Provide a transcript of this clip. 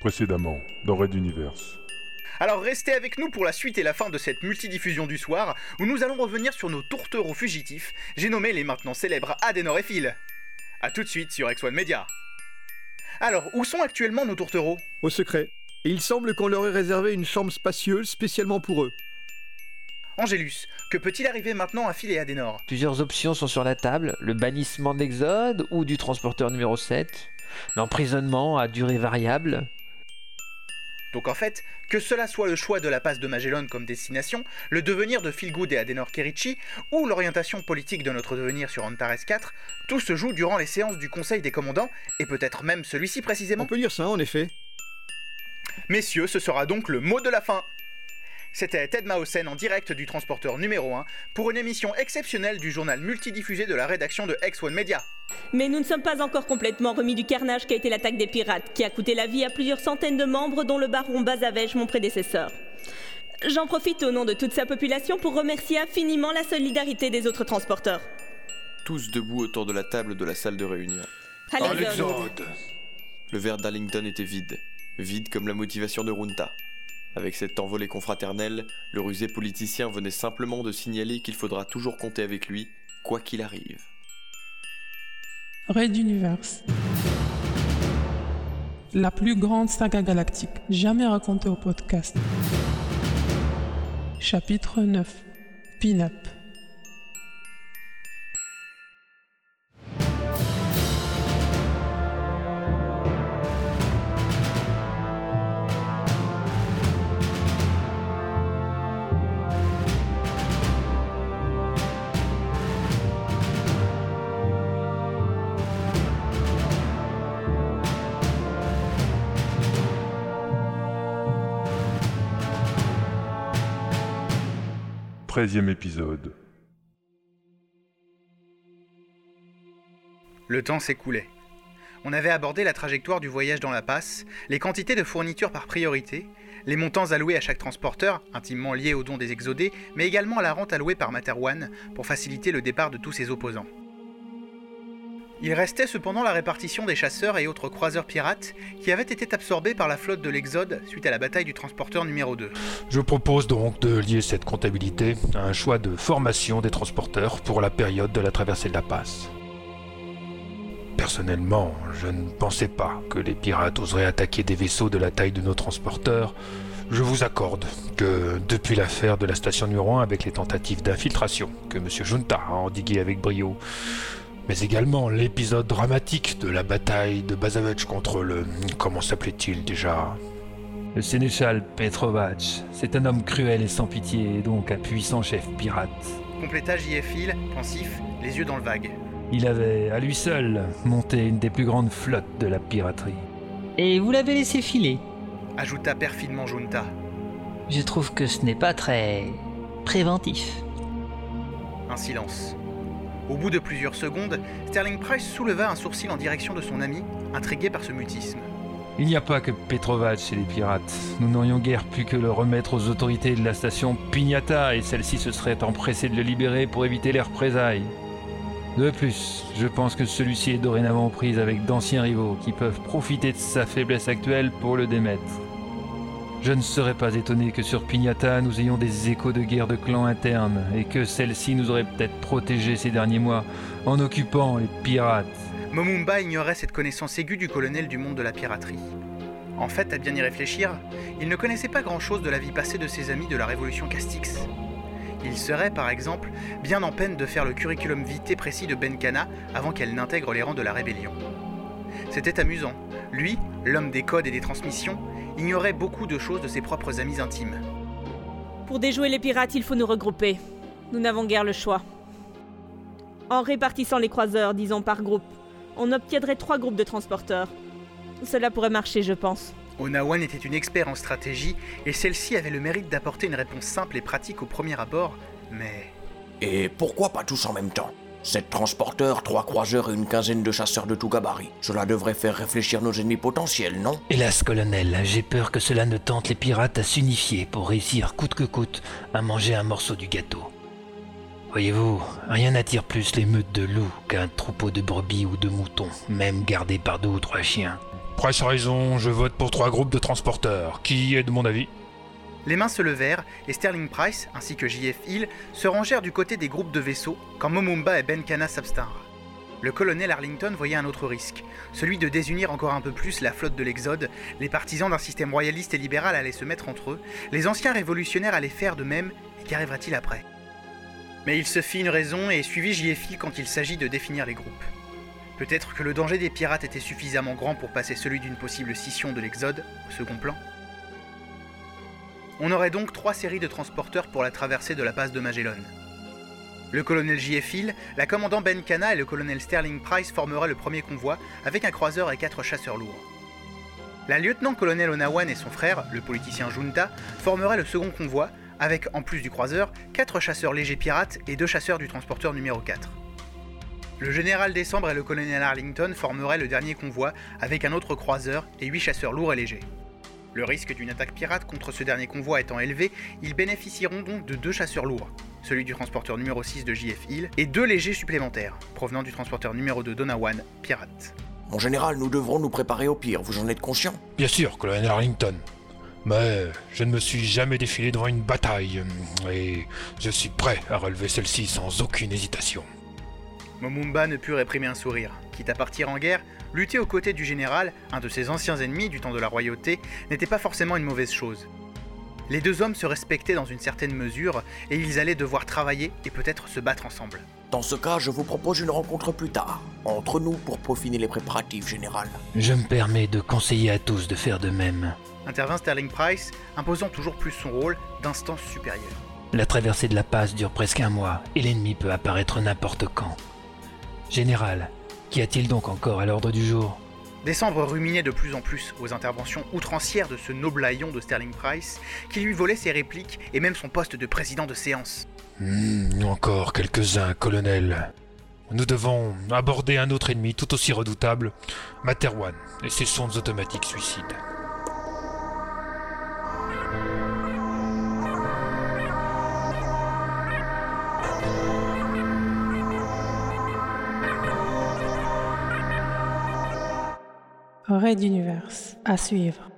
Précédemment, dans Red Universe. Alors restez avec nous pour la suite et la fin de cette multidiffusion du soir, où nous allons revenir sur nos tourtereaux fugitifs, j'ai nommé les maintenant célèbres Adenor et Phil. A tout de suite sur X1 Media. Alors, où sont actuellement nos tourtereaux? Au secret. Et il semble qu'on leur ait réservé une chambre spacieuse spécialement pour eux. Angélus, que peut-il arriver maintenant à Phil et Adenor? Plusieurs options sont sur la table, le bannissement d'Exode ou du transporteur numéro 7, l'emprisonnement à durée variable, Donc en fait, que cela soit le choix de la passe de Magellan comme destination, le devenir de Philgood et Adenor Kerichi, ou l'orientation politique de notre devenir sur Antares 4, tout se joue durant les séances du Conseil des commandants, et peut-être même celui-ci précisément. On peut dire ça, en effet. Messieurs, ce sera donc le mot de la fin. C'était Ted Mausen en direct du transporteur numéro 1 pour une émission exceptionnelle du journal multidiffusé de la rédaction de X1 Media. Mais nous ne sommes pas encore complètement remis du carnage qu'a été l'attaque des pirates, qui a coûté la vie à plusieurs centaines de membres, dont le baron Bazavèche, mon prédécesseur. J'en profite au nom de toute sa population pour remercier infiniment la solidarité des autres transporteurs. Tous debout autour de la table de la salle de réunion. À l'exode. Le verre d'Arlington était vide, vide comme la motivation de Runta. Avec cette envolée confraternelle, le rusé politicien venait simplement de signaler qu'il faudra toujours compter avec lui, quoi qu'il arrive. Red Universe. La plus grande saga galactique jamais racontée au podcast. Chapitre 9. Pin-up. Treizième épisode. Le temps s'écoulait. On avait abordé la trajectoire du voyage dans la passe, les quantités de fournitures par priorité, les montants alloués à chaque transporteur, intimement liés au don des exodés, mais également à la rente allouée par Materwan pour faciliter le départ de tous ses opposants. Il restait cependant la répartition des chasseurs et autres croiseurs pirates qui avaient été absorbés par la flotte de l'Exode suite à la bataille du transporteur numéro 2. Je propose donc de lier cette comptabilité à un choix de formation des transporteurs pour la période de la traversée de la passe. Personnellement, je ne pensais pas que les pirates oseraient attaquer des vaisseaux de la taille de nos transporteurs. Je vous accorde que depuis l'affaire de la station numéro 1 avec les tentatives d'infiltration que M. Junta a endiguées avec brio, mais également l'épisode dramatique de la bataille de Bazavech contre le... comment s'appelait-il déjà? Le sénéchal Petrovac, c'est un homme cruel et sans pitié, et donc un puissant chef pirate. Compléta JFil, pensif, les yeux dans le vague. Il avait, à lui seul, monté une des plus grandes flottes de la piraterie. Et vous l'avez laissé filer? Ajouta perfidement Junta. Je trouve que ce n'est pas très préventif. Un silence. Au bout de plusieurs secondes, Sterling Price souleva un sourcil en direction de son ami, intrigué par ce mutisme. Il n'y a pas que Petrovac chez les pirates. Nous n'aurions guère pu que le remettre aux autorités de la station Pignata et celle-ci se serait empressée de le libérer pour éviter les représailles. De plus, je pense que celui-ci est dorénavant aux avec d'anciens rivaux qui peuvent profiter de sa faiblesse actuelle pour le démettre. Je ne serais pas étonné que sur Pignata nous ayons des échos de guerre de clans internes et que celle-ci nous aurait peut-être protégés ces derniers mois en occupant les pirates. Momumba ignorait cette connaissance aiguë du colonel du monde de la piraterie. En fait, à bien y réfléchir, il ne connaissait pas grand-chose de la vie passée de ses amis de la révolution Castix. Il serait, par exemple, bien en peine de faire le curriculum vitae précis de Benkana avant qu'elle n'intègre les rangs de la rébellion. C'était amusant. Lui, l'homme des codes et des transmissions, ignorait beaucoup de choses de ses propres amis intimes. Pour déjouer les pirates, il faut nous regrouper. Nous n'avons guère le choix. En répartissant les croiseurs, disons par groupe, on obtiendrait trois groupes de transporteurs. Cela pourrait marcher, je pense. Onawan était une experte en stratégie et celle-ci avait le mérite d'apporter une réponse simple et pratique au premier abord, mais... Et pourquoi pas tous en même temps? Sept transporteurs, trois croiseurs et une quinzaine de chasseurs de tout gabarit. Cela devrait faire réfléchir nos ennemis potentiels, non? Hélas, colonel, j'ai peur que cela ne tente les pirates à s'unifier pour réussir coûte que coûte à manger un morceau du gâteau. Voyez-vous, rien n'attire plus les meutes de loups qu'un troupeau de brebis ou de moutons, même gardés par deux ou trois chiens. A raison, je vote pour trois groupes de transporteurs. Qui est de mon avis? Les mains se levèrent et Sterling Price, ainsi que JF Hill, se rangèrent du côté des groupes de vaisseaux quand Momumba et Benkana s'abstinrent. Le colonel Arlington voyait un autre risque, celui de désunir encore un peu plus la flotte de l'Exode, les partisans d'un système royaliste et libéral allaient se mettre entre eux, les anciens révolutionnaires allaient faire de même, et qu'arrivera-t-il après? Mais il se fit une raison et suivit JF Hill quand il s'agit de définir les groupes. Peut-être que le danger des pirates était suffisamment grand pour passer celui d'une possible scission de l'Exode au second plan. On aurait donc trois séries de transporteurs pour la traversée de la passe de Magellan. Le colonel J.F. La commandant Ben Cana et le colonel Sterling Price formeraient le premier convoi avec un croiseur et quatre chasseurs lourds. La lieutenant-colonel Onawan et son frère, le politicien Junta, formeraient le second convoi avec, en plus du croiseur, quatre chasseurs légers pirates et deux chasseurs du transporteur numéro 4. Le général Décembre et le colonel Arlington formeraient le dernier convoi avec un autre croiseur et huit chasseurs lourds et légers. Le risque d'une attaque pirate contre ce dernier convoi étant élevé, ils bénéficieront donc de deux chasseurs lourds, celui du transporteur numéro 6 de JF Hill, et deux légers supplémentaires, provenant du transporteur numéro 2 d'Onawan, Pirate. Mon général, nous devrons nous préparer au pire, vous en êtes conscient? Bien sûr, colonel Arlington. Mais je ne me suis jamais défilé devant une bataille, et je suis prêt à relever celle-ci sans aucune hésitation. Momumba ne put réprimer un sourire. Quitte à partir en guerre, lutter aux côtés du général, un de ses anciens ennemis du temps de la royauté, n'était pas forcément une mauvaise chose. Les deux hommes se respectaient dans une certaine mesure et ils allaient devoir travailler et peut-être se battre ensemble. Dans ce cas, je vous propose une rencontre plus tard, entre nous pour peaufiner les préparatifs, général. Je me permets de conseiller à tous de faire de même. Intervint Sterling Price, imposant toujours plus son rôle d'instance supérieure. La traversée de la passe dure presque un mois et l'ennemi peut apparaître n'importe quand. Général, qu'y a-t-il donc encore à l'ordre du jour? Décembre ruminait de plus en plus aux interventions outrancières de ce noble haillon de Sterling Price, qui lui volait ses répliques et même son poste de président de séance. Hmm, encore quelques-uns, colonel. Nous devons aborder un autre ennemi tout aussi redoutable, Materwan et ses sondes automatiques suicides. Raid d'univers à suivre.